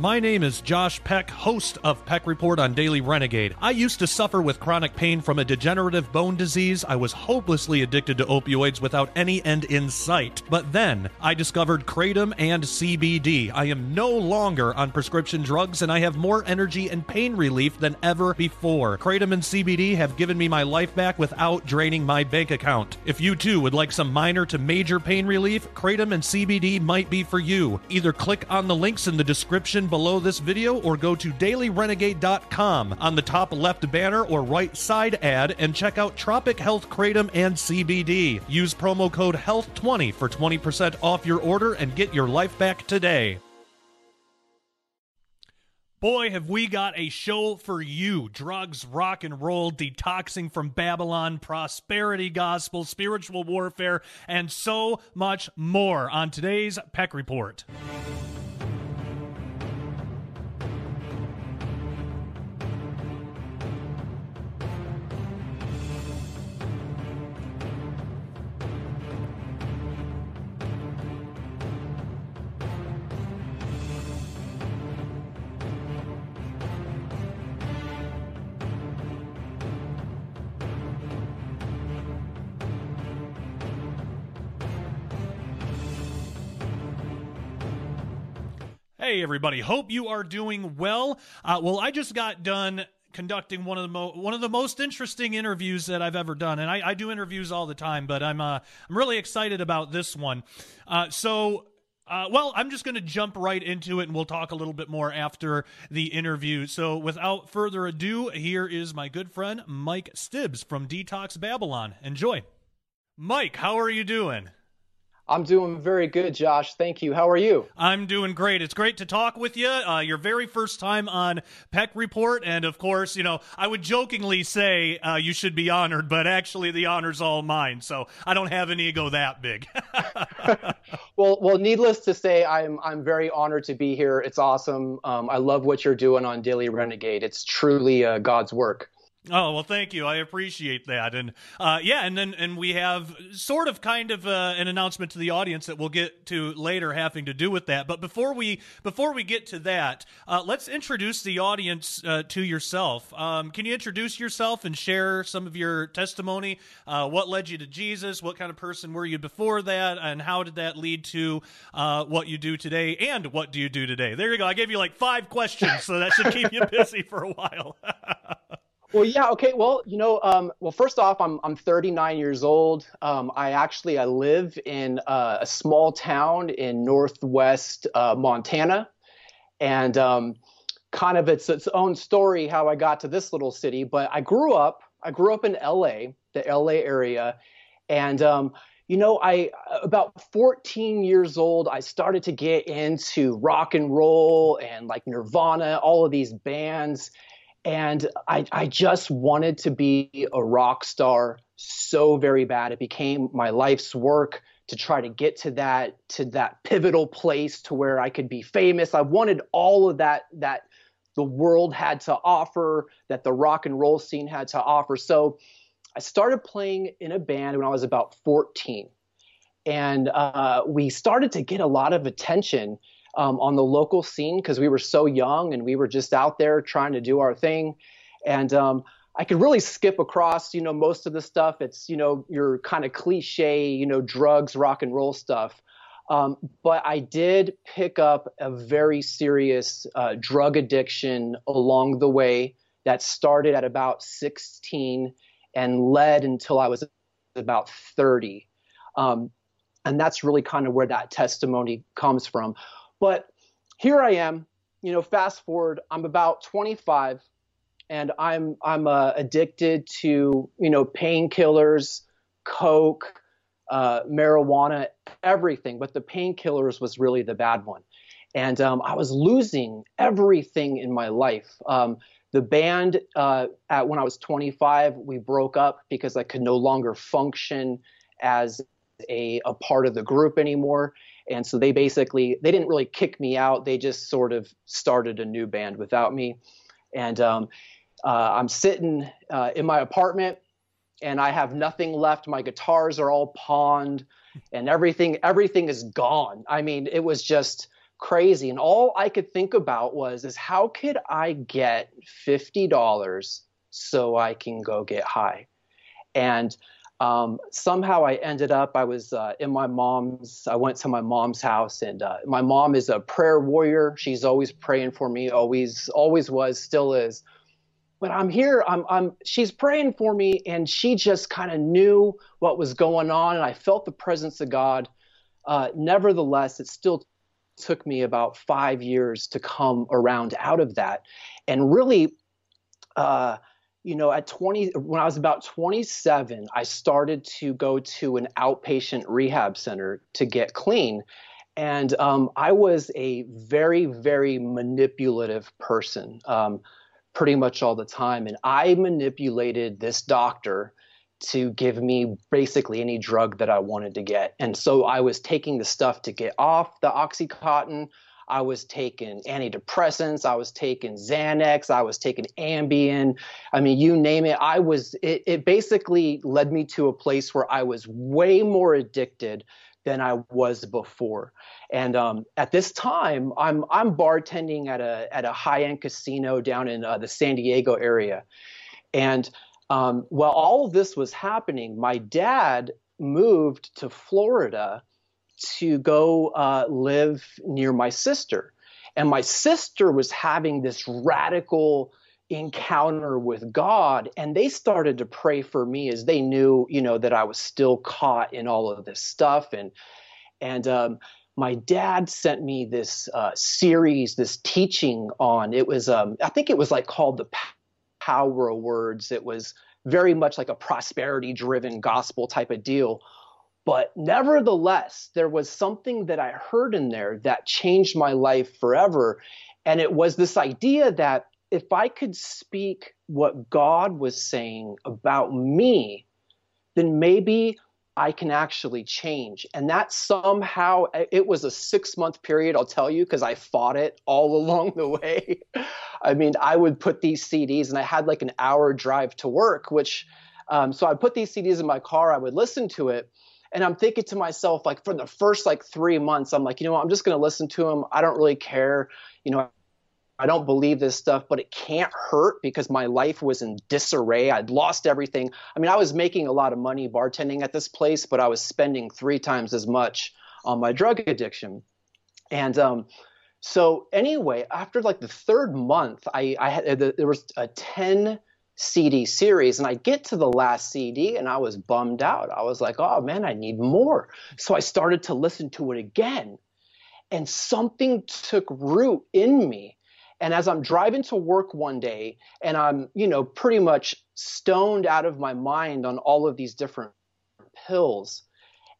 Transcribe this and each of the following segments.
My name is Josh Peck, host of Peck Report on Daily Renegade. I used to suffer with chronic pain from a degenerative bone disease. I was hopelessly addicted to opioids without any end in sight. But then I discovered Kratom and CBD. I am no longer on prescription drugs and I have more energy and pain relief than ever before. Kratom and CBD have given me my life back without draining my bank account. If you too would like some minor to major pain relief, Kratom and CBD might be for you. Either click on the links in the description below this video or go to dailyrenegade.com on the top left banner or right side ad and check out Tropic Health Kratom and CBD. Use promo code HEALTH20 for 20% off your order and get your life back today. Boy, have we got a show for you. Drugs, rock and roll, detoxing from Babylon, prosperity gospel, spiritual warfare, and so much more on today's Peck Report. Hey, everybody. Hope you are doing well. Uh, well, I just got done conducting one of the mo- one of the most interesting interviews that I've ever done, and I, I do interviews all the time, but I'm uh, I'm really excited about this one. Uh, so. Uh, well, I'm just going to jump right into it and we'll talk a little bit more after the interview. So, without further ado, here is my good friend Mike Stibs from Detox Babylon. Enjoy. Mike, how are you doing? I'm doing very good, Josh. Thank you. How are you? I'm doing great. It's great to talk with you. Uh, your very first time on Peck Report, and of course, you know, I would jokingly say uh, you should be honored, but actually, the honor's all mine. So I don't have an ego that big. well, well, needless to say, I'm I'm very honored to be here. It's awesome. Um, I love what you're doing on Daily Renegade. It's truly uh, God's work. Oh well, thank you. I appreciate that, and uh, yeah, and then and we have sort of kind of uh, an announcement to the audience that we'll get to later, having to do with that. But before we before we get to that, uh, let's introduce the audience uh, to yourself. Um, can you introduce yourself and share some of your testimony? Uh, what led you to Jesus? What kind of person were you before that, and how did that lead to uh, what you do today? And what do you do today? There you go. I gave you like five questions, so that should keep you busy for a while. Well, yeah, okay. Well, you know, um, well, first off, I'm I'm 39 years old. Um, I actually I live in uh, a small town in northwest uh, Montana, and um, kind of it's its own story how I got to this little city. But I grew up I grew up in L.A., the L.A. area, and um, you know, I about 14 years old, I started to get into rock and roll and like Nirvana, all of these bands and I, I just wanted to be a rock star so very bad. It became my life's work to try to get to that to that pivotal place to where I could be famous. I wanted all of that that the world had to offer, that the rock and roll scene had to offer. So I started playing in a band when I was about 14. And uh, we started to get a lot of attention um, on the local scene because we were so young and we were just out there trying to do our thing. And um, I could really skip across, you know, most of the stuff. It's, you know, your kind of cliche, you know, drugs, rock and roll stuff. Um, but I did pick up a very serious uh, drug addiction along the way that started at about 16 and led until I was about 30. Um, and that's really kind of where that testimony comes from. But here I am, you know, fast forward, I'm about 25 and I'm I'm uh, addicted to, you know, painkillers, coke, uh, marijuana, everything. But the painkillers was really the bad one. And um, I was losing everything in my life. Um, the band, uh, at, when I was 25, we broke up because I could no longer function as a, a part of the group anymore. And so they basically, they didn't really kick me out. They just sort of started a new band without me. And um, uh, I'm sitting uh, in my apartment and I have nothing left. My guitars are all pawned and everything, everything is gone. I mean, it was just, crazy. And all I could think about was, is how could I get $50 so I can go get high? And um, somehow I ended up, I was uh, in my mom's, I went to my mom's house and uh, my mom is a prayer warrior. She's always praying for me, always, always was, still is. But I'm here, I'm, I'm, she's praying for me and she just kind of knew what was going on and I felt the presence of God. Uh, nevertheless, it still took me about five years to come around out of that. And really, uh, you know, at 20, when I was about 27, I started to go to an outpatient rehab center to get clean. And um, I was a very, very manipulative person um, pretty much all the time. And I manipulated this doctor to give me basically any drug that I wanted to get. And so I was taking the stuff to get off the Oxycontin. I was taking antidepressants. I was taking Xanax. I was taking Ambien. I mean, you name it. I was, it, it basically led me to a place where I was way more addicted than I was before. And um, at this time, I'm, I'm bartending at a, at a high end casino down in uh, the San Diego area. And um, while all of this was happening, my dad moved to Florida to go uh, live near my sister. And my sister was having this radical encounter with God, and they started to pray for me as they knew, you know, that I was still caught in all of this stuff. And and um, my dad sent me this uh, series, this teaching on. It was, um, I think it was like called the power of words. It was very much like a prosperity driven gospel type of deal. But nevertheless, there was something that I heard in there that changed my life forever. And it was this idea that if I could speak what God was saying about me, then maybe I can actually change. And that somehow, it was a six month period, I'll tell you, because I fought it all along the way. I mean, I would put these CDs, and I had like an hour drive to work, which, um, so I'd put these CDs in my car, I would listen to it. And I'm thinking to myself, like, for the first like three months, I'm like, you know what, I'm just going to listen to him. I don't really care. You know, I don't believe this stuff, but it can't hurt because my life was in disarray. I'd lost everything. I mean, I was making a lot of money bartending at this place, but I was spending three times as much on my drug addiction. And um, so, anyway, after like the third month, I, I had there was a 10 CD series, and I get to the last CD and I was bummed out. I was like, oh man, I need more. So I started to listen to it again, and something took root in me and as I'm driving to work one day and I'm, you know, pretty much stoned out of my mind on all of these different pills.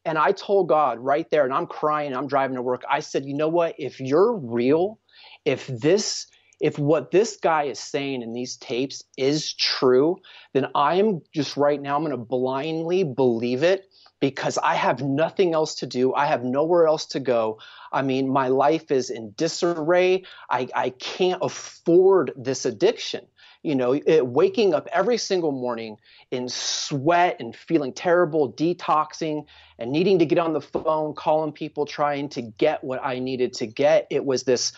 And I told God right there, and I'm crying, I'm driving to work. I said, you know what? If you're real, if this, if what this guy is saying in these tapes is true, then I am just right now, I'm going to blindly believe it because I have nothing else to do. I have nowhere else to go. I mean, my life is in disarray. I, I can't afford this addiction. You know, it, waking up every single morning in sweat and feeling terrible, detoxing and needing to get on the phone, calling people, trying to get what I needed to get. It was this,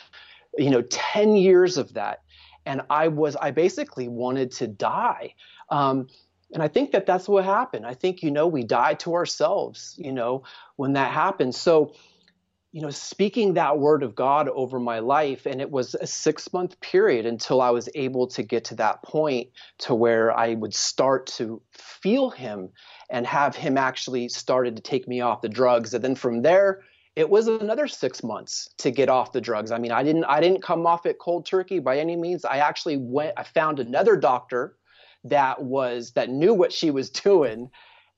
you know, 10 years of that. And I was, I basically wanted to die. Um, and I think that that's what happened. I think, you know, we die to ourselves, you know, when that happens. So, you know, speaking that word of God over my life. And it was a six month period until I was able to get to that point to where I would start to feel Him and have Him actually started to take me off the drugs. And then from there, it was another six months to get off the drugs. I mean, I didn't I didn't come off it cold turkey by any means. I actually went I found another doctor that was that knew what she was doing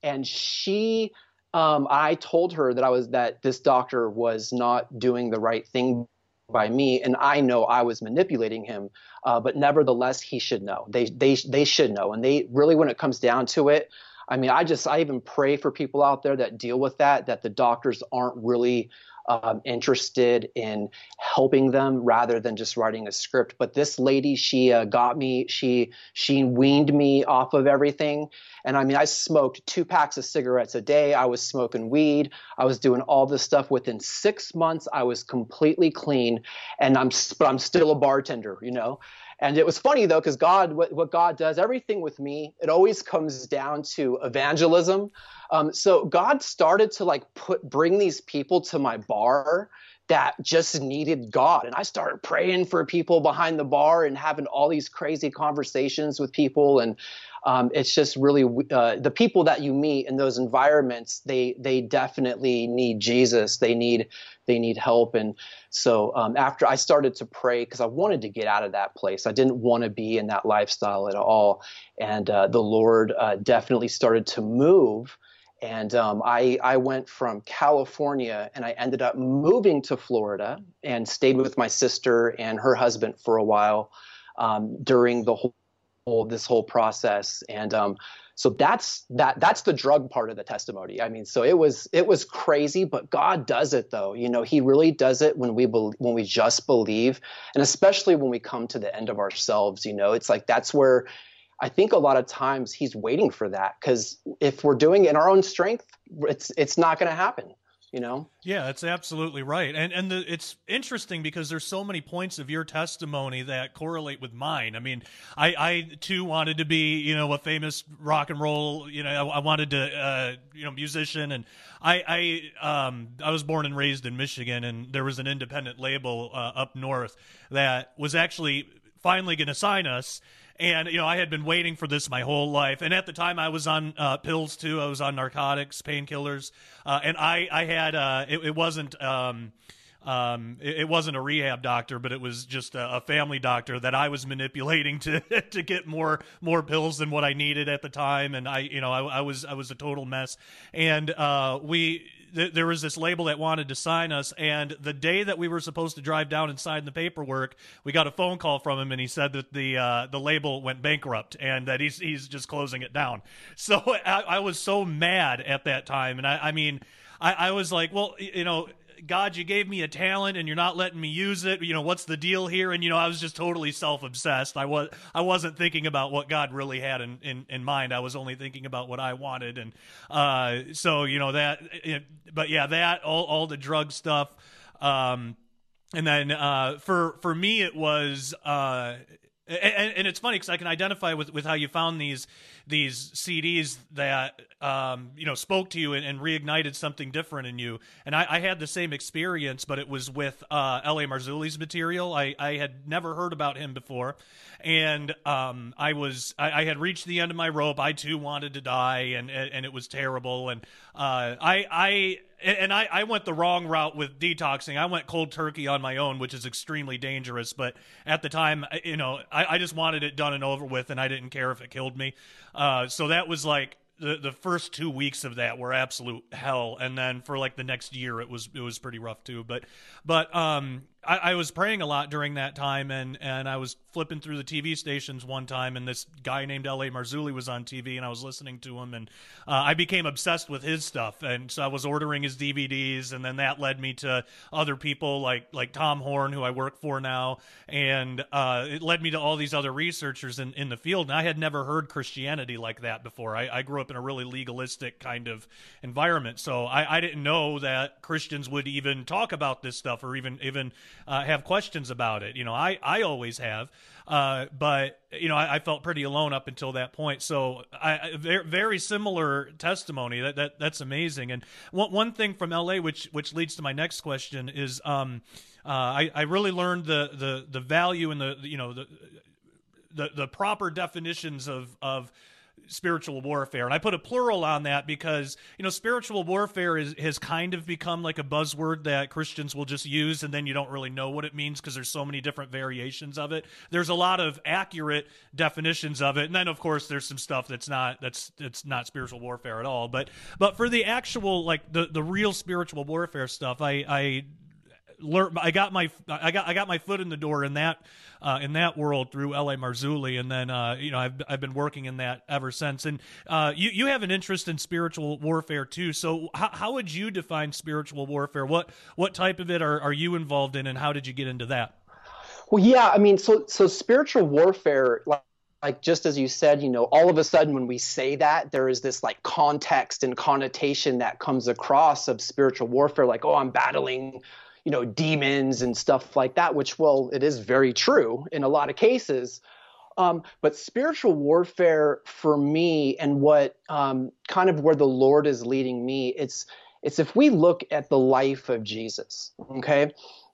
and she um, I told her that I was that this doctor was not doing the right thing by me, and I know I was manipulating him. Uh, but nevertheless, he should know. They they they should know, and they really, when it comes down to it, I mean, I just I even pray for people out there that deal with that that the doctors aren't really um, interested in helping them rather than just writing a script. But this lady, she uh, got me, she she weaned me off of everything. And I mean, I smoked two packs of cigarettes a day. I was smoking weed. I was doing all this stuff. Within six months, I was completely clean, and I'm but I'm still a bartender, you know. And it was funny though, because God, what, what, God does, everything with me, it always comes down to evangelism. Um, so God started to like put bring these people to my bar that just needed God. And I started praying for people behind the bar and having all these crazy conversations with people. And um, it's just really uh, the people that you meet in those environments. They they definitely need Jesus. They need they need help. And so um, after I started to pray because I wanted to get out of that place, I didn't want to be in that lifestyle at all. And uh, the Lord uh, definitely started to move. And um, I, I went from California and I ended up moving to Florida and stayed with my sister and her husband for a while um, during the whole whole this whole process. And um, so that's that that's the drug part of the testimony. I mean so it was it was crazy but god does it though. You know he really does it when we be, when we just believe. And especially when we come to the end of ourselves you know it's like that's where i think a lot of times he's waiting for that. Because if we're doing it in our own strength it's it's not going to happen you know? Yeah that's absolutely right. And and the, it's interesting because there's so many points of your testimony that correlate with mine. I mean i i too wanted to be you know a famous rock and roll you know i, I wanted to uh you know musician. And i i um i was born and raised in michigan and there was an independent label uh, up north that was actually finally going to sign us and you know, I had been waiting for this my whole life. And at the time, I was on uh, pills too. I was on narcotics, painkillers, uh, and I I had uh, it, it wasn't. Um, um, it, it, wasn't a rehab doctor, but it was just a, a, family doctor that I was manipulating to to get more more pills than what I needed at the time, and I you know I, I was I was a total mess, and uh, we th- there was this label that wanted to sign us, and the day that we were supposed to drive down and sign the paperwork, we got a phone call from him, and he said that the uh, the label went bankrupt and that he's he's just closing it down. So I, I was so mad at that time, and I, I mean. I, I was like, well, you know, God, you gave me a talent and you're not letting me use it. You know, what's the deal here? And you know, I was just totally self-obsessed. I was I wasn't thinking about what God really had in, in, in mind. I was only thinking about what I wanted. And uh, so, you know, that but yeah, that all all the drug stuff um, and then uh, for for me it was uh, and, and, it's funny because I can identify with, with how you found these these CDs that um, you know spoke to you and, and, reignited something different in you. And I, I had the same experience, but it was with uh, L.A. Marzulli's material. I, I had never heard about him before, and um, I was I, I, had reached the end of my rope. I too wanted to die, and and, and it was terrible. And uh, I I and I, I went the wrong route with detoxing. I went cold turkey on my own, which is extremely dangerous. But at the time, you know, I, I just wanted it done and over with, and I didn't care if it killed me. Uh, so that was like the the first two weeks of that were absolute hell, and then for like the next year, it was it was pretty rough too. But but um, I, I, was praying a lot during that time, and, and I was flipping through the TV stations one time, and this guy named L.A. Marzulli was on TV, and I was listening to him, and uh, I became obsessed with his stuff, and so I was ordering his DVDs, and then that led me to other people like like Tom Horn, who I work for now, and uh, it led me to all these other researchers in, in the field, and I had never heard Christianity like that before. I, I grew up in a really legalistic kind of environment, so I, I didn't know that Christians would even talk about this stuff or even even uh, have questions about it. You know, I I always have, uh, but you know, I, I, felt pretty alone up until that point. So, I, very, very similar testimony. That that that's amazing. And one one thing from L.A., which which leads to my next question, is um, uh, I I really learned the the the value and the you know the the the proper definitions of of spiritual warfare. And I put a plural on that because, you know, spiritual warfare is, has kind of become like a buzzword that Christians will just use and then you don't really know what it means because there's so many different variations of it. There's a lot of accurate definitions of it. And then of course there's some stuff that's not that's that's not spiritual warfare at all. But but for the actual like the the real spiritual warfare stuff, I I I got my I got I got my foot in the door in that uh, in that world through L.A. Marzulli, and then uh, you know I've I've been working in that ever since. And uh, you you have an interest in spiritual warfare too. So how how would you define spiritual warfare? What what type of it are are you involved in, and how did you get into that? Well, yeah, I mean, so so spiritual warfare, like like just as you said, you know, all of a sudden when we say that, there is this like context and connotation that comes across of spiritual warfare, like, oh, I'm battling you know, demons and stuff like that, which, well, it is very true in a lot of cases. Um, but spiritual warfare for me and what um, kind of where the Lord is leading me, it's it's if we look at the life of Jesus, okay,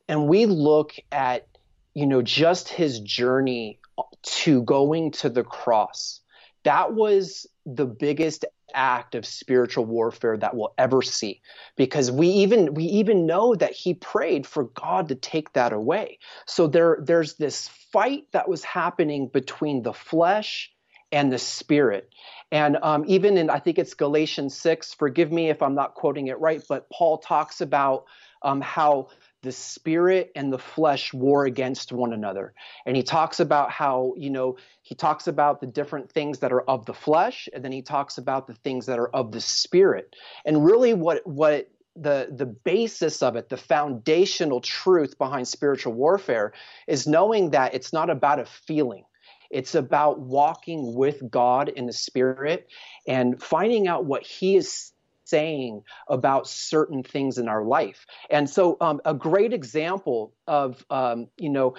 and we look at you know just his journey to going to the cross. That was the biggest act of spiritual warfare that we'll ever see. Because we even we even know that he prayed for God to take that away. So there there's this fight that was happening between the flesh and the spirit. And um, even in i think it's galatians 6 forgive me if i'm not quoting it right but paul talks about um, how the spirit and the flesh war against one another. And he talks about how, you know, he talks about the different things that are of the flesh, and then he talks about the things that are of the spirit. And really what what the the basis of it, the foundational truth behind spiritual warfare is knowing that it's not about a feeling. It's about walking with God in the spirit and finding out what he is saying about certain things in our life. And so, um, a great example of um, you know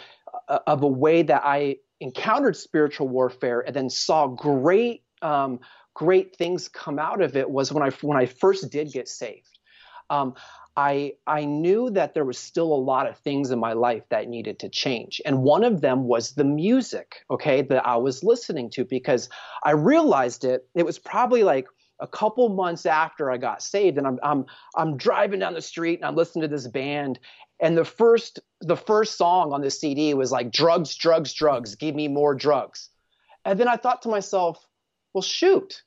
of a way that I encountered spiritual warfare and then saw great um, great things come out of it was when I when I first did get saved. Um, I I knew that there was still a lot of things in my life that needed to change, and one of them was the music. Okay, that I was listening to because I realized it. It was probably like a couple months after I got saved, and I'm I'm I'm driving down the street and I'm listening to this band, and the first the first song on the CD was like drugs, drugs, drugs, give me more drugs, and then I thought to myself, well, shoot,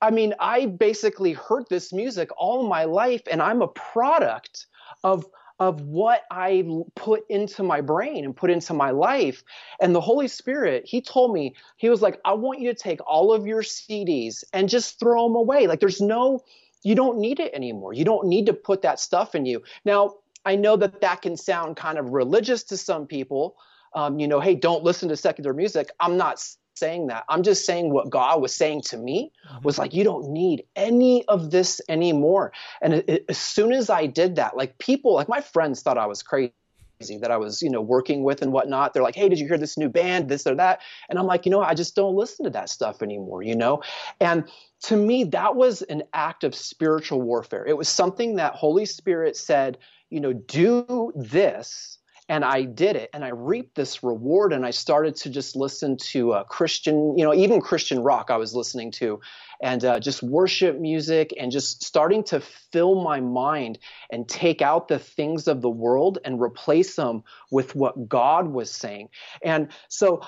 I mean, I basically heard this music all my life, and I'm a product of of what I put into my brain and put into my life. And the Holy Spirit, He told me, He was like, I want you to take all of your CDs and just throw them away. Like, there's no, you don't need it anymore. You don't need to put that stuff in you. Now, I know that that can sound kind of religious to some people. Um, you know, hey, don't listen to secular music. I'm not saying that. I'm just saying what God was saying to me mm-hmm. was like, you don't need any of this anymore. And it, it, as soon as I did that, like people, like my friends thought I was crazy that I was, you know, working with and whatnot. They're like, hey, did you hear this new band, this or that? And I'm like, you know, I just don't listen to that stuff anymore, you know? And to me, that was an act of spiritual warfare. It was something that Holy Spirit said, you know, do this and I did it and I reaped this reward and I started to just listen to uh, Christian, you know, even Christian rock I was listening to and uh, just worship music and just starting to fill my mind and take out the things of the world and replace them with what God was saying. And so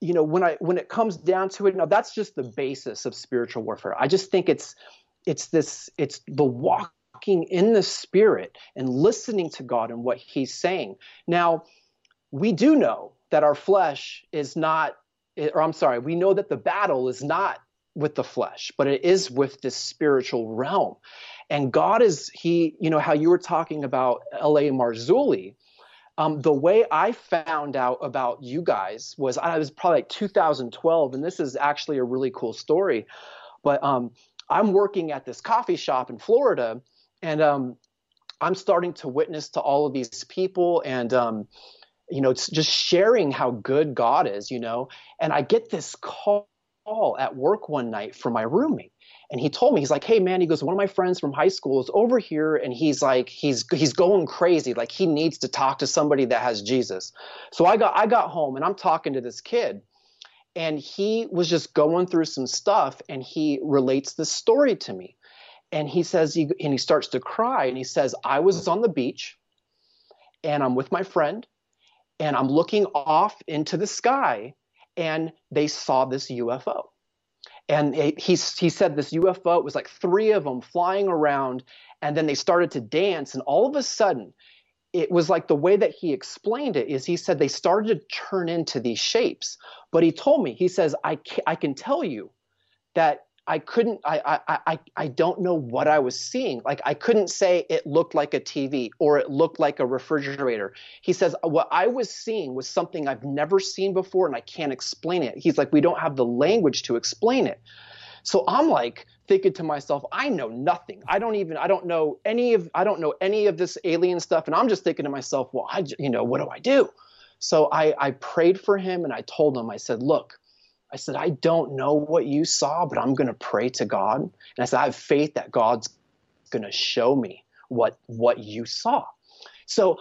you know when i when it comes down to it now that's just the basis of spiritual warfare i just think it's it's this it's the walk walking in the Spirit and listening to God and what He's saying. Now, we do know that our flesh is not, or I'm sorry, we know that the battle is not with the flesh, but it is with this spiritual realm. And God is, He, you know, how you were talking about L.A. Marzulli. Um, the way I found out about you guys was I was probably like 2012, and this is actually a really cool story. But um, I'm working at this coffee shop in Florida, and um, I'm starting to witness to all of these people and um, you know, it's just sharing how good God is, you know. And I get this call at work one night from my roommate. And he told me, he's like, hey man, he goes, one of my friends from high school is over here and he's like, he's he's going crazy. Like he needs to talk to somebody that has Jesus. So I got I got home and I'm talking to this kid and he was just going through some stuff and he relates this story to me and he says he, and he starts to cry and he says i was on the beach and i'm with my friend and i'm looking off into the sky and they saw this ufo and he, he said this ufo it was like three of them flying around and then they started to dance and all of a sudden it was like the way that he explained it is he said they started to turn into these shapes. But he told me he says i I can tell you that I couldn't I, I I I don't know what I was seeing. Like I couldn't say it looked like a TV or it looked like a refrigerator. He says uh, what I was seeing was something I've never seen before and I can't explain it. He's like we don't have the language to explain it. So I'm like thinking to myself, I know nothing. I don't even I don't know any of I don't know any of this alien stuff and I'm just thinking to myself, well, I you know, what do I do? So I I prayed for him and I told him I said, "Look, I said, I don't know what you saw, but I'm going to pray to God. And I said, I have faith that God's going to show me what what you saw. So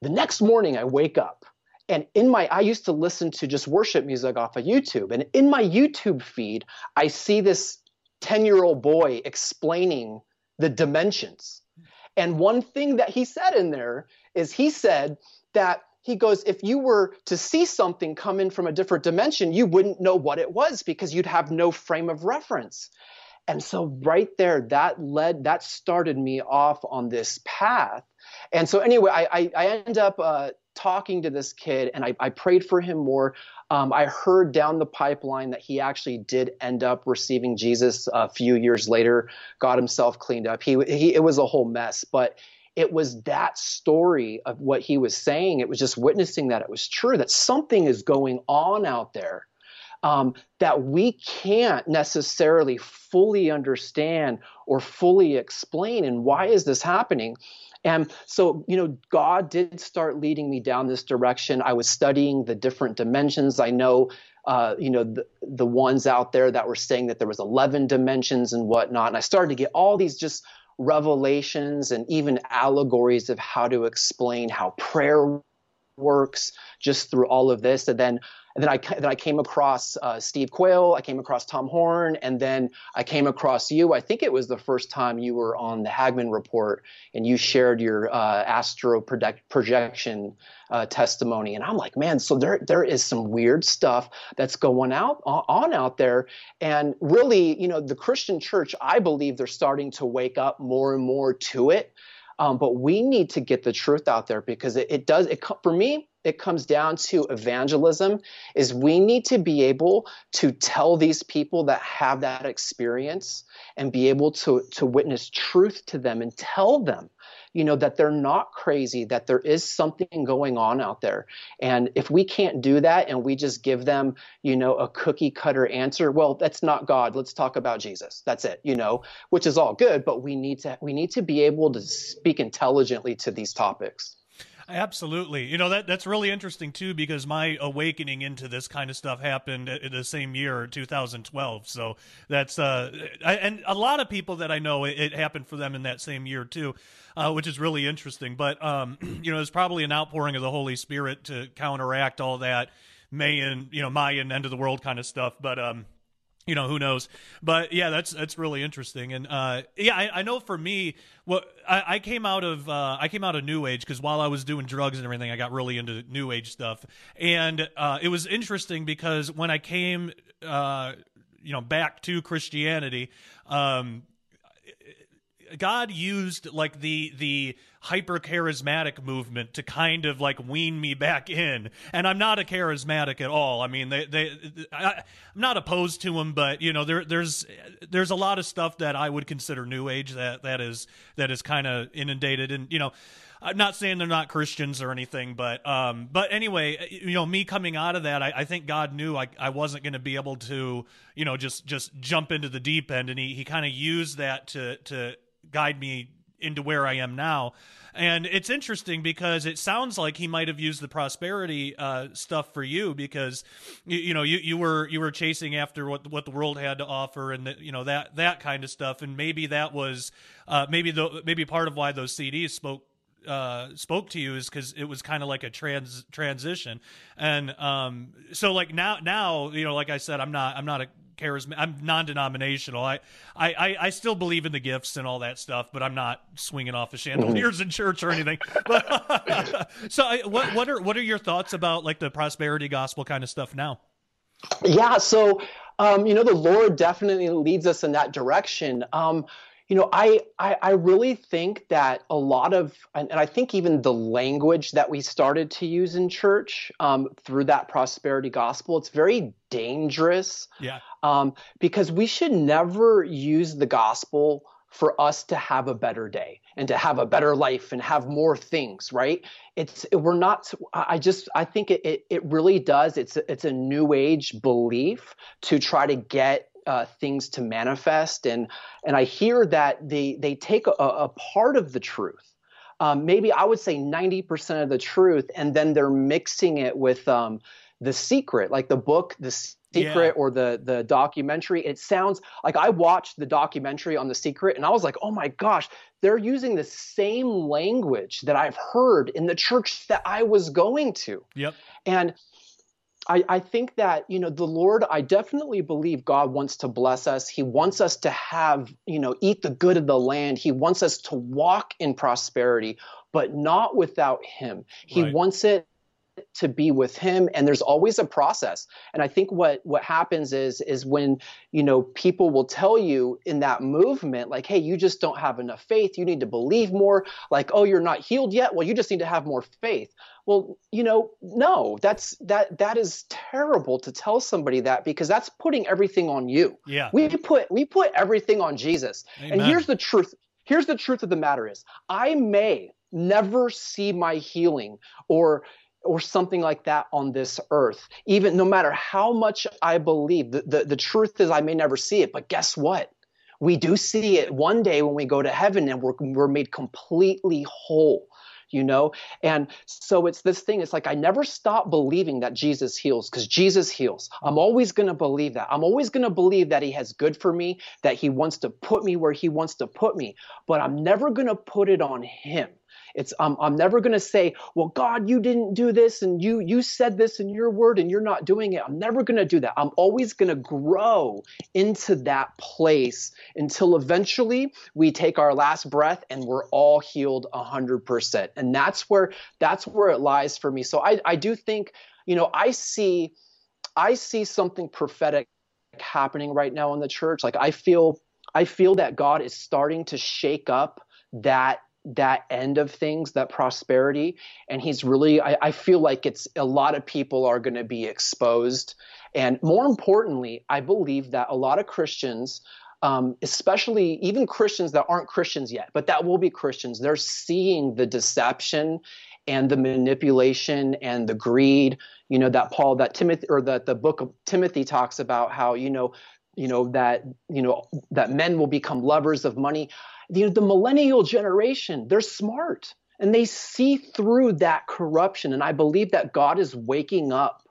the next morning I wake up and in my I used to listen to just worship music off of YouTube and in my YouTube feed I see this 10-year-old boy explaining the dimensions. And one thing that he said in there is he said that he goes, if you were to see something come in from a different dimension, you wouldn't know what it was because you'd have no frame of reference. And so, right there, that led, that started me off on this path. And so, anyway, I, I, I end up uh, talking to this kid and I, I prayed for him more. Um, I heard down the pipeline that he actually did end up receiving Jesus a few years later, got himself cleaned up. He, he it was a whole mess, but it was that story of what he was saying. It was just witnessing that it was true, that something is going on out there um, that we can't necessarily fully understand or fully explain. And why is this happening? And so, you know, God did start leading me down this direction. I was studying the different dimensions. I know, uh, you know, the, the ones out there that were saying that there was 11 dimensions and whatnot. And I started to get all these just revelations and even allegories of how to explain how prayer works just through all of this. And then and then I then I came across uh, Steve Quayle, I came across Tom Horn, and then I came across you. I think it was the first time you were on the Hagmann Report, and you shared your uh, astral projection uh, testimony. And I'm like, man, so there there is some weird stuff that's going out on out there, and really, you know, the Christian church, I believe they're starting to wake up more and more to it. Um, but we need to get the truth out there because it, it does. It for me, it comes down to evangelism. Is we need to be able to tell these people that have that experience and be able to to witness truth to them and tell them you know that they're not crazy that there is something going on out there. And if we can't do that and we just give them you know a cookie cutter answer well that's not god. Let's talk about jesus. That's it you know which is all good but we need to we need to be able to speak intelligently to these topics Absolutely. You know, that that's really interesting too because my awakening into this kind of stuff happened in the same year, 2012. So that's uh I, and a lot of people that I know it, it, happened for them in that same year too, uh, which is really interesting. But um you know, it's probably an outpouring of the Holy Spirit to counteract all that Mayan, you know, Mayan end of the world kind of stuff, but um you know who knows? But yeah that's that's really interesting. And uh, yeah I, I, know for me what I, I, came out of uh, i came out of new age because while i was doing drugs and everything i got really into new age stuff. And uh, it was interesting because when i came uh, you know back to christianity um, God used like the the hyper charismatic movement to kind of like wean me back in, and I'm not a charismatic at all. I mean, they they I, am not opposed to them, but you know, there there's there's a lot of stuff that I would consider new age that that is that is kind of inundated, and you know. I'm not saying they're not Christians or anything, but um, but anyway, you know, me coming out of that, I, I think God knew I, I wasn't going to be able to, you know, just just jump into the deep end, and he, he kind of used that to to guide me into where I am now. And it's interesting because it sounds like he might have used the prosperity uh, stuff for you because you, you, know you, you were you were chasing after what what the world had to offer and the, you know that that kind of stuff and maybe that was uh, maybe the maybe part of why those CDs spoke uh, spoke to you is because it was kind of like a trans transition, and um, so like now now you know like I said I'm not I'm not a charismatic I'm non-denominational I, I I still believe in the gifts and all that stuff but I'm not swinging off the chandeliers in church or anything. so I, what what are what are your thoughts about like the prosperity gospel kind of stuff now? Yeah, so um, you know the Lord definitely leads us in that direction. Um, you know, I, I, I really think that a lot of, and, and, I think even the language that we started to use in church um, through that prosperity gospel, it's very dangerous. Yeah. Um, because we should never use the gospel for us to have a better day and to have a better life and have more things right it's we're not i just i think it, it, it really does it's it's a new age belief to try to get uh, things to manifest. And and I hear that they they take a, a part of the truth. Um, maybe I would say 90% of the truth and then they're mixing it with um, the secret like the book the secret yeah. or the the documentary. It sounds like I watched the documentary on the secret and I was like oh my gosh they're using the same language that I've heard in the church that I was going to. Yep. And I, I, think that you know the lord i definitely believe god wants to bless us. He wants us to have you know eat the good of the land. He wants us to walk in prosperity but not without him. He right. wants it to be with him and there's always a process. And i think what what happens is is when you know people will tell you in that movement like hey you just don't have enough faith. You need to believe more. Like oh you're not healed yet? Well you just need to have more faith. Well you know no that's that that is terrible to tell somebody that because that's putting everything on you. Yeah. We put we put everything on jesus. Amen. and here's the truth here's the truth of the matter is i may never see my healing or or something like that on this earth. Even no matter how much I believe, the, the, the, truth is I may never see it, but guess what? We do see it one day when we go to heaven and we're, we're made completely whole, you know? And so it's this thing, it's like I never stop believing that Jesus heals because Jesus heals. I'm always going to believe that. I'm always going to believe that He has good for me, that He wants to put me where He wants to put me, but I'm never going to put it on Him. It's um, I'm never going to say, well, God, you didn't do this and you you said this in your word and you're not doing it. I'm never going to do that. I'm always going to grow into that place until eventually we take our last breath and we're all healed 100%. And that's where that's where it lies for me. So I I do think, you know, I see I see something prophetic happening right now in the church. Like I feel I feel that God is starting to shake up that that end of things, that prosperity. And he's really, I, I feel like it's a lot of people are going to be exposed. And more importantly, I believe that a lot of Christians, um, especially even Christians that aren't Christians yet, but that will be Christians, they're seeing the deception and the manipulation and the greed, you know, that Paul, that Timothy, or that the book of Timothy talks about how, you know, you know that you know that men will become lovers of money you know, the millennial generation, they're smart and they see through that corruption. And I believe that God is waking up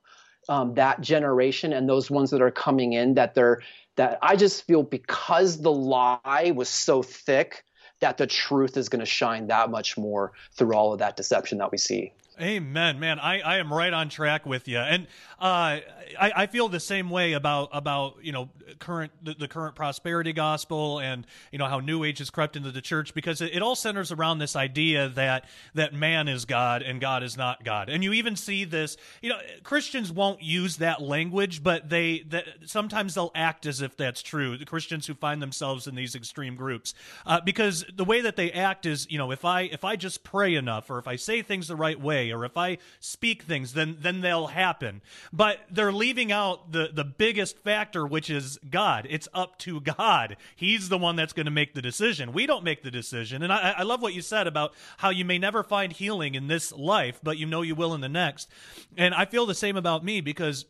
um, that generation and those ones that are coming in that they're that I just feel because the lie was so thick that the truth is going to shine that much more through all of that deception that we see. Amen, man. I, I am right on track with you, and uh, I, I feel the same way about about you know current the, the, current prosperity gospel and you know how New Age has crept into the church because it, it, all centers around this idea that that man is God and God is not God, and you even see this. You know, Christians won't use that language, but they that sometimes they'll act as if that's true. The Christians who find themselves in these extreme groups, uh, because the way that they act is you know if I if I just pray enough or if I say things the right way or if I speak things, then then they'll happen. But they're leaving out the the biggest factor, which is God. It's up to God. He's the one that's going to make the decision. We don't make the decision. And I, I love what you said about how you may never find healing in this life, but you know you will in the next. And I feel the same about me because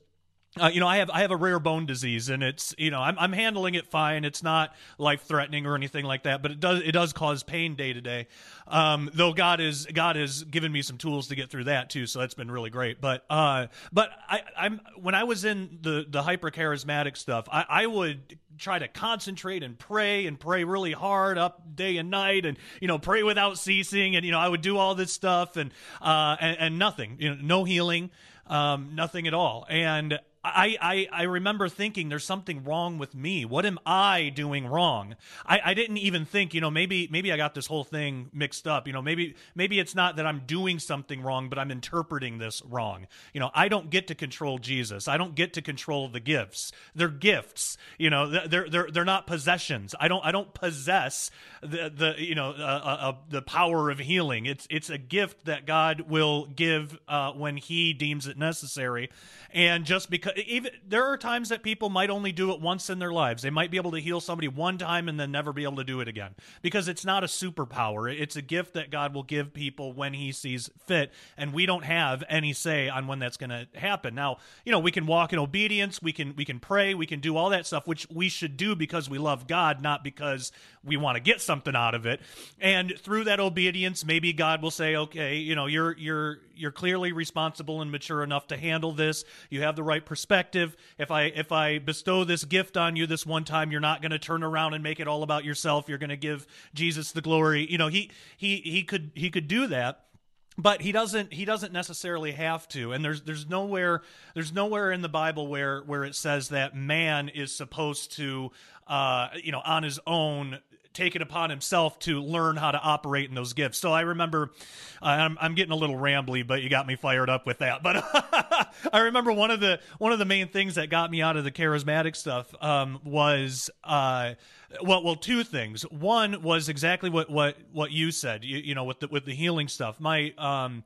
uh, you know, I have I have a rare bone disease, and it's you know I'm I'm handling it fine. It's not life threatening or anything like that, but it does it does cause pain day to day. Um, though God is God has given me some tools to get through that too, so that's been really great. But uh, but I I'm when I was in the the hyper charismatic stuff, I, I would try to concentrate and pray and pray really hard up day and night, and you know pray without ceasing, and you know I would do all this stuff and uh and, and nothing, you know, no healing um, nothing at all. And I, I, I remember thinking there's something wrong with me. What am I doing wrong? I, I didn't even think, you know, maybe maybe I got this whole thing mixed up. You know, maybe maybe it's not that I'm doing something wrong, but I'm interpreting this wrong. You know, I don't get to control Jesus. I don't get to control the gifts. They're gifts. You know, they're they're they're not possessions. I don't I don't possess the the you know uh, uh, uh the power of healing. It's it's a gift that God will give uh, when He deems it necessary. And just because even there are times that people might only do it once in their lives. They might be able to heal somebody one time and then never be able to do it again because it's not a superpower. It's a gift that God will give people when he sees fit and we don't have any say on when that's going to happen. Now, you know, we can walk in obedience, we can we can pray, we can do all that stuff which we should do because we love God, not because we want to get something out of it. And through that obedience, maybe God will say, "Okay, you know, you're you're you're clearly responsible and mature enough to handle this. You have the right perspective. If I if I bestow this gift on you this one time, you're not going to turn around and make it all about yourself. You're going to give Jesus the glory. You know, he he he could he could do that but he doesn't he doesn't necessarily have to and there's there's nowhere there's nowhere in the bible where where it says that man is supposed to uh you know on his own take it upon himself to learn how to operate in those gifts. So I remember, uh, I'm, I'm getting a little rambly, but you got me fired up with that. But I remember one of the one of the main things that got me out of the charismatic stuff um, was. Uh, well, well, two things. One was exactly what what what you said. You, you know, with the with the healing stuff. My um,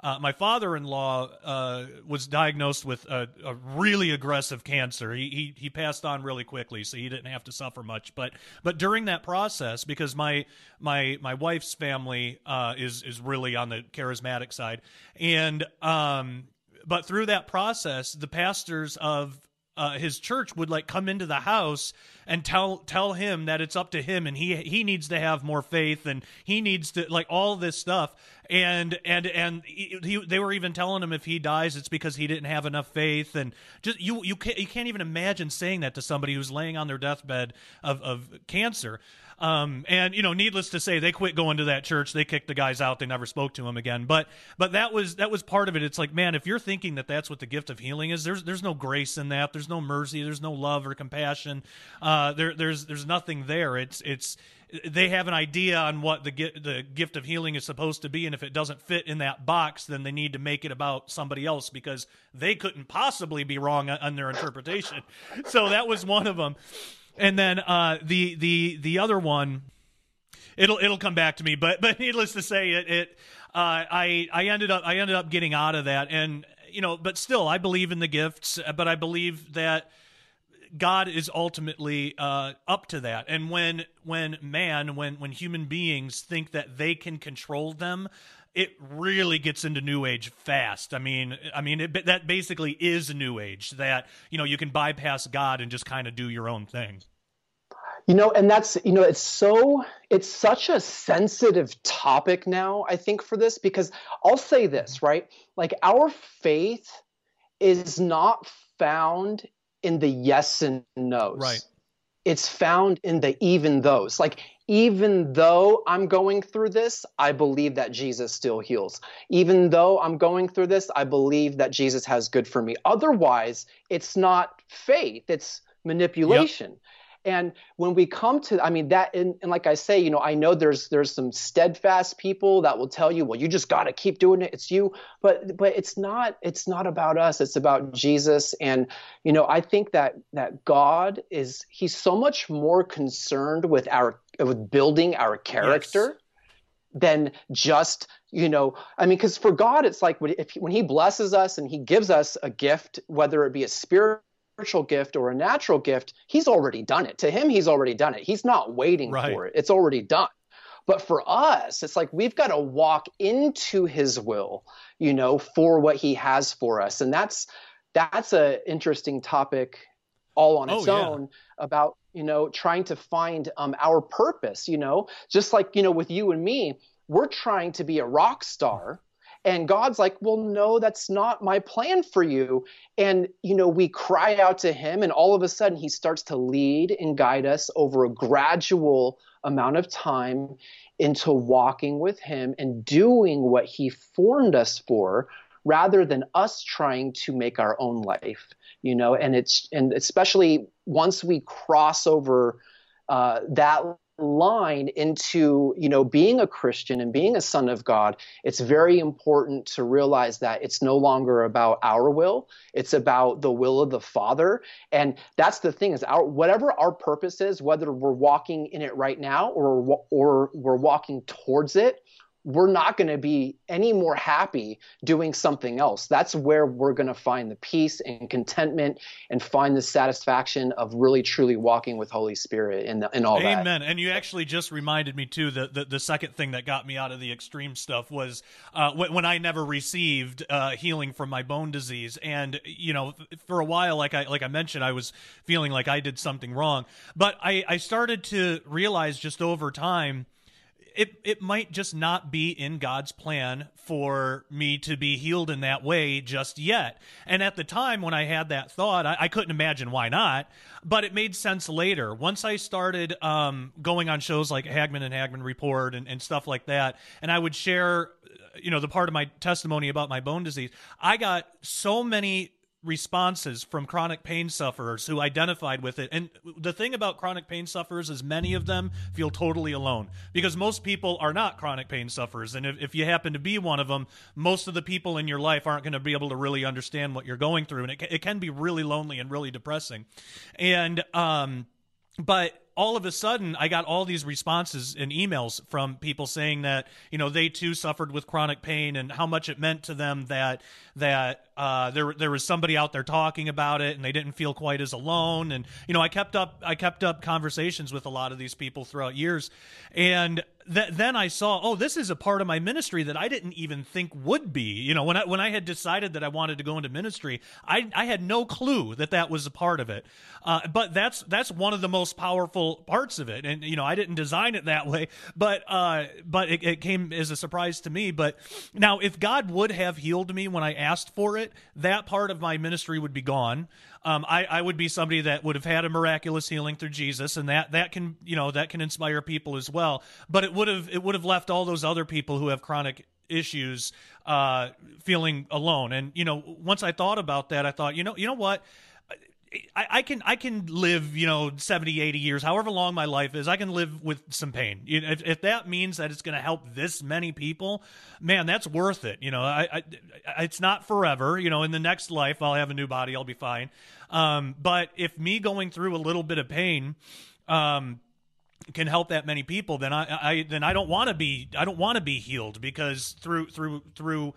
uh, my father-in-law uh, was diagnosed with a, a, really aggressive cancer. He, he he passed on really quickly, so he didn't have to suffer much. But but during that process, because my my my wife's family uh, is is really on the charismatic side, and um, but through that process, the pastors of uh, his church would like come into the house and tell tell him that it's up to him and he he needs to have more faith and he needs to like all this stuff. And and and he, they were even telling him if he dies it's because he didn't have enough faith. And just you you can't you can't even imagine saying that to somebody who's laying on their deathbed of of cancer um, and you know, needless to say, they quit going to that church. They kicked the guys out. They never spoke to him again. But but that was that was part of it. It's like, man, if you're thinking that that's what the gift of healing is, there's there's no grace in that. There's no mercy. There's no love or compassion. Uh, there there's there's nothing there. It's it's they have an idea on what the the gift of healing is supposed to be, and if it doesn't fit in that box, then they need to make it about somebody else because they couldn't possibly be wrong on their interpretation. so that was one of them and then uh, the the the other one, it'll it'll come back to me. But but needless to say, it it uh, I I ended up I ended up getting out of that, and you know, but still, I believe in the gifts, but I believe that. God is ultimately uh, up to that, and when when man, when when human beings think that they can control them, it really gets into new age fast. I mean, I mean it, that basically is new age that you know you can bypass God and just kind of do your own thing. You know, and that's you know, it's so it's such a sensitive topic now. I think for this because I'll say this right, like our faith is not found in the yes and no's. Right. It's found in the even those. Like even though I'm going through this, I believe that Jesus still heals. Even though I'm going through this, I believe that Jesus has good for me. Otherwise, it's not faith, it's manipulation. Yep. And when we come to, I mean, that, and, and, like I say, you know, I know there's there's some steadfast people that will tell you, well, you just got to keep doing it. It's you, but but it's not it's not about us. It's about Jesus. And you know, I think that that God is He's so much more concerned with our with building our character. Yes. Than just you know, I mean, because for God, it's like if when He blesses us and He gives us a gift, whether it be a spiritual gift or a natural gift, he's already done it. To him, he's already done it. He's not waiting right. for it. It's already done. But for us, it's like we've got to walk into his will, you know, for what he has for us. And that's that's a interesting topic all on Oh, its yeah. own about you know trying to find um, our purpose. You know, just like you know with you and me, we're trying to be a rock star. And God's like, well, no, that's not my plan for you. And, you know, we cry out to Him, and all of a sudden He starts to lead and guide us over a gradual amount of time into walking with Him and doing what He formed us for rather than us trying to make our own life, you know, and it's, and especially once we cross over uh, that line into you know being a christian and being a son of god it's very important to realize that it's no longer about our will. It's about the will of the father. And that's the thing is our whatever our purpose is whether we're walking in it right now or or we're walking towards it we're not going to be any more happy doing something else. That's where we're going to find the peace and contentment and find the satisfaction of really truly walking with Holy Spirit and, and all that. Amen. And you actually just reminded me too that the, the second thing that got me out of the extreme stuff was uh, when, when I never received uh, healing from my bone disease, and you know, for a while, like I like I mentioned, I was feeling like I did something wrong, but I I started to realize just over time it it might just not be in God's plan for me to be healed in that way just yet. And at the time when I had that thought, I, I couldn't imagine why not, but it made sense later. Once I started um, going on shows like Hagmann and Hagmann Report and, and stuff like that, and I would share, you know, the part of my testimony about my bone disease, I got so many responses from chronic pain sufferers who identified with it. And the thing about chronic pain sufferers is many of them feel totally alone because most people are not chronic pain sufferers. And if, if you happen to be one of them, most of the people in your life aren't going to be able to really understand what you're going through. And it, it can be really lonely and really depressing. And, um, but all of a sudden i got all these responses and emails from people saying that you know they too suffered with chronic pain and how much it meant to them that that uh, there there was somebody out there talking about it and they didn't feel quite as alone. And you know i kept up i kept up conversations with a lot of these people throughout years. And th- then I saw, oh, this is a part of my ministry that I didn't even think would be. You know, when I when I had decided that I wanted to go into ministry, I I had no clue that that was a part of it. Uh, but that's that's one of the most powerful parts of it, and you know, I didn't design it that way, but uh, but it, it came as a surprise to me. But now, if God would have healed me when I asked for it, that part of my ministry would be gone um, I, I would be somebody that would have had a miraculous healing through Jesus, and that that can you know that can inspire people as well. But it would have it would have left all those other people who have chronic issues uh, feeling alone. And you know, once I thought about that, I thought, you know, you know what. I, I can I can live you know 70 80 years however long my life is I can live with some pain. You know, if, if that means that it's going to help this many people man that's worth it you know. I, I it's not forever you know in the next life I'll have a new body I'll be fine. Um, but if me going through a little bit of pain um, can help that many people then I, I then I don't want to be I don't want to be healed because through through through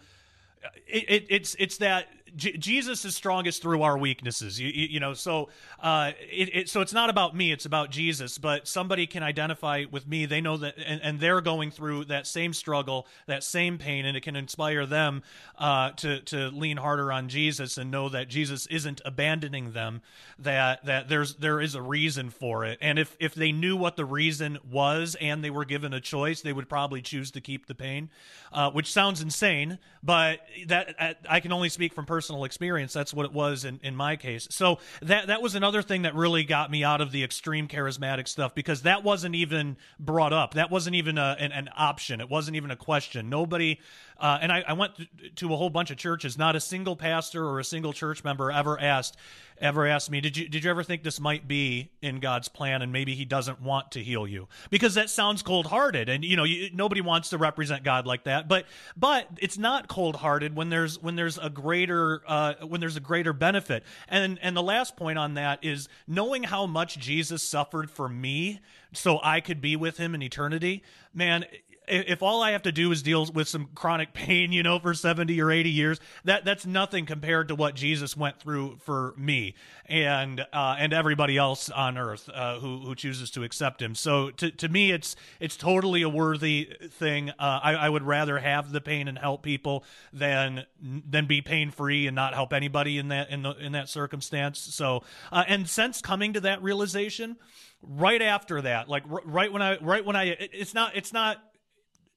it, it, it's it's that J- Jesus is strongest through our weaknesses. You, you, you know, so uh, it, it, so it's not about me; it's about Jesus. But somebody can identify with me. They know that, and, and they're going through that same struggle, that same pain, and it can inspire them uh, to to lean harder on Jesus and know that Jesus isn't abandoning them. That that there's there is a reason for it, and if if they knew what the reason was and they were given a choice, they would probably choose to keep the pain, uh, which sounds insane, but that I can only speak from personal experience. That's what it was in, in my case. So that that was another thing that really got me out of the extreme charismatic stuff because that wasn't even brought up. That wasn't even a, an, an option. It wasn't even a question. Nobody. Uh, and I, I went to a whole bunch of churches. Not a single pastor or a single church member ever asked ever asked me, did you did you ever think this might be in God's plan and maybe He doesn't want to heal you? Because that sounds cold hearted, and you know you, nobody wants to represent God like that. But but it's not cold hearted when there's when there's a greater uh, when there's a greater benefit. And and the last point on that is knowing how much Jesus suffered for me, so I could be with Him in eternity. Man, if all I have to do is deal with some chronic pain, you know, for 70 or 80 years, that that's nothing compared to what Jesus went through for me and uh, and everybody else on earth uh, who who chooses to accept him. So to to me, it's it's totally a worthy thing. Uh, I, I would rather have the pain and help people than than be pain free and not help anybody in that in the in that circumstance. So uh, and since coming to that realization, right after that, like r- right when I right when I it, it's not it's not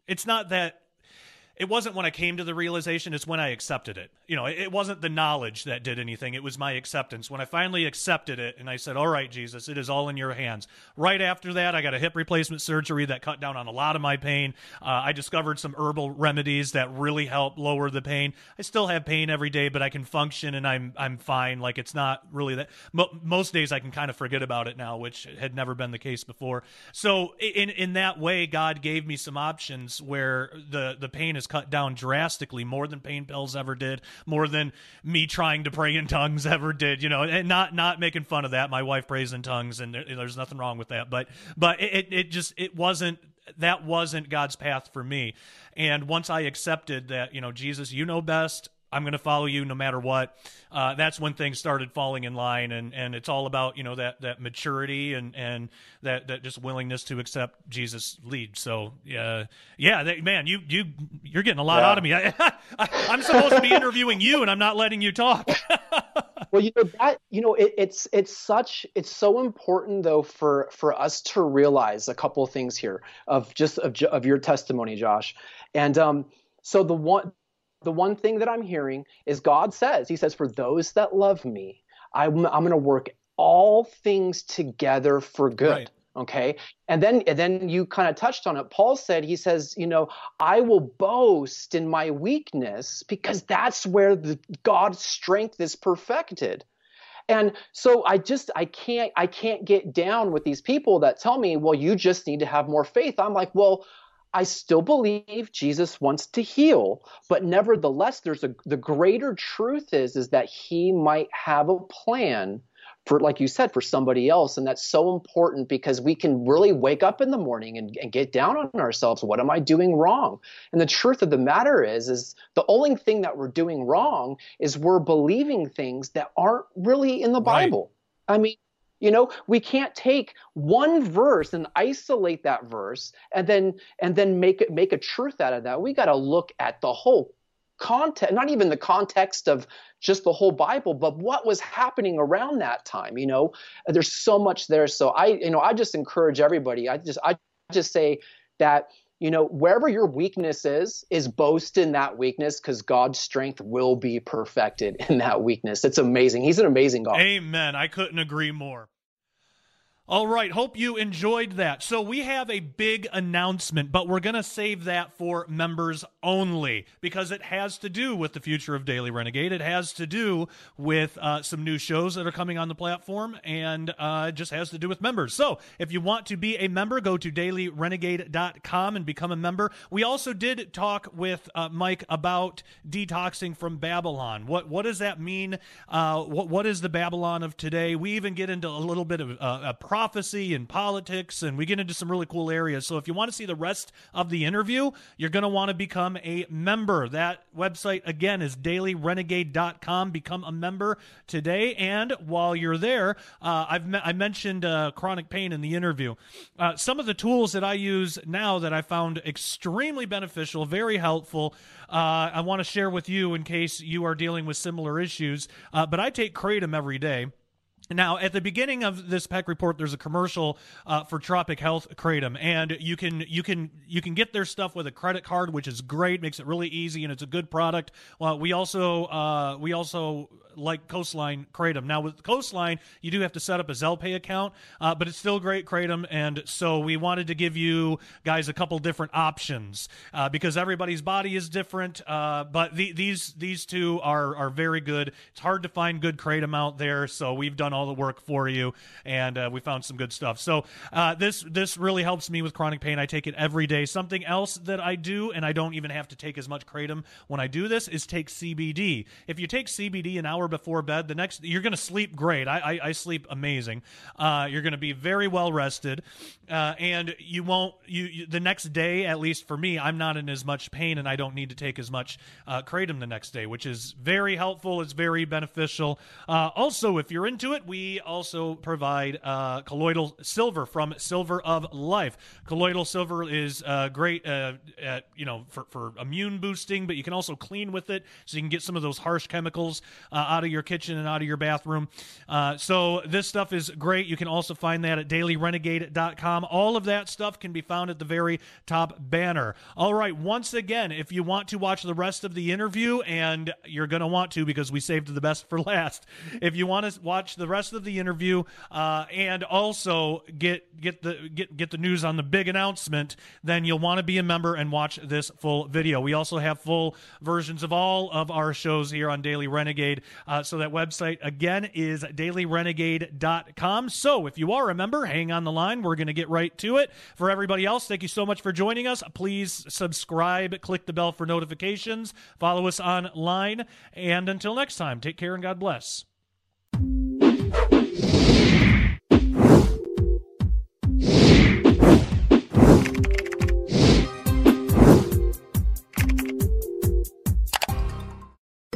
it's not that it wasn't when I came to the realization, it's when I accepted it. You know, it, wasn't the knowledge that did anything, it was my acceptance. When I finally accepted it and I said, All right, Jesus, it is all in your hands. Right after that, I got a hip replacement surgery that cut down on a lot of my pain. Uh, I discovered some herbal remedies that really help lower the pain. I still have pain every day, but I can function and I'm I'm fine. Like it's not really that. Mo- most days I can kind of forget about it now, which had never been the case before. So in in that way, God gave me some options where the the pain is cut down drastically, more than pain pills ever did, more than me trying to pray in tongues ever did. You know, and not not making fun of that. My wife prays in tongues, and there, there's nothing wrong with that. But but it it just it wasn't that wasn't God's path for me. And once I accepted that, you know, Jesus, you know best. I'm going to follow you no matter what. Uh, that's when things started falling in line, and, and it's all about you know that that maturity and and that that just willingness to accept Jesus' lead. So yeah, yeah, that, man, you you you're getting a lot yeah. out of me. I, am supposed to be interviewing you, and I'm not letting you talk. well, you know that you know it, it's it's such it's so important though for for us to realize a couple of things here of just of of your testimony, Josh, and um. So the one the one thing that I'm hearing is God says, He says, for those that love me, I'm, I'm going to work all things together for good. Right. Okay. And then, and then you kind of touched on it. Paul said, he says, you know, I will boast in my weakness because that's where the God's strength is perfected. And so I just I can't I can't get down with these people that tell me, well, you just need to have more faith. I'm like, well, I still believe Jesus wants to heal, but nevertheless, there's a the greater truth is is that he might have a plan for, like you said, for somebody else, and that's so important because we can really wake up in the morning and, and get down on ourselves. What am I doing wrong? And the truth of the matter is, is the only thing that we're doing wrong is we're believing things that aren't really in the Bible. Right. I mean, you know, we can't take one verse and isolate that verse and then and then make it make a truth out of that. We got to look at the whole context, not even the context of just the whole Bible, but what was happening around that time. You know, there's so much there. So I, you know, I just encourage everybody. I just I just say that you know wherever your weakness is is boast in that weakness because god's strength will be perfected in that weakness. It's amazing. He's an amazing god. Amen. I couldn't agree more all right, hope you enjoyed that. So, we have a big announcement, but we're going to save that for members only because it has to do with the future of Daily Renegade. It has to do with uh, some new shows that are coming on the platform, and uh, just has to do with members. So, if you want to be a member, go to dailyrenegade.com and become a member. We also did talk with uh, Mike about detoxing from Babylon. What what does that mean? Uh, what what is the Babylon of today? We even get into a little bit of uh, a prophecy and politics, and we get into some really cool areas. So if you want to see the rest of the interview, you're going to want to become a member. That website, again, is dailyrenegade.com. Become a member today. And while you're there, uh, I've me- I mentioned uh, chronic pain in the interview. Uh, some of the tools that I use now that I found extremely beneficial, very helpful, uh, I want to share with you in case you are dealing with similar issues. Uh, but I take Kratom every day. Now, at the beginning of this Peck report, there's a commercial uh, for Tropic Health Kratom, and you can you can you can get their stuff with a credit card, which is great, makes it really easy, and it's a good product. Well, we also uh, we also like Coastline Kratom. Now with Coastline, you do have to set up a Zelpay account, uh, but it's still great Kratom, and so we wanted to give you guys a couple different options uh, because everybody's body is different. Uh, but the, these these two are are very good. It's hard to find good Kratom out there, so we've done all the work for you, and uh, we found some good stuff. So uh, this this really helps me with chronic pain. I take it every day. Something else that I do, and I don't even have to take as much kratom when I do this, is take CBD. If you take CBD an hour before bed, the next you're going to sleep great. I, I, I sleep amazing. Uh, you're going to be very well rested, uh, and you won't. You, you, the next day, at least for me, I'm not in as much pain, and I don't need to take as much uh, kratom the next day, which is very helpful. It's very beneficial. Uh, also, if you're into it, we also provide uh, colloidal silver from Silver of Life. Colloidal silver is uh, great, uh, at, you know, for, for immune boosting, but you can also clean with it, so you can get some of those harsh chemicals uh, out of your kitchen and out of your bathroom. Uh, so this stuff is great. You can also find that at dailyrenegade.com. All of that stuff can be found at the very top banner. All right, once again, if you want to watch the rest of the interview, and you're going to want to because we saved the best for last. If you want to watch the rest of the interview uh, and also get get the get get the news on the big announcement, then you'll want to be a member and watch this full video. We also have full versions of all of our shows here on Daily Renegade. Uh, so that website again is dailyrenegade.com. So if you are a member, hang on the line. We're going to get right to it. For everybody else, thank you so much for joining us. Please subscribe, click the bell for notifications, follow us online, and until next time, take care and God bless.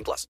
18 plus.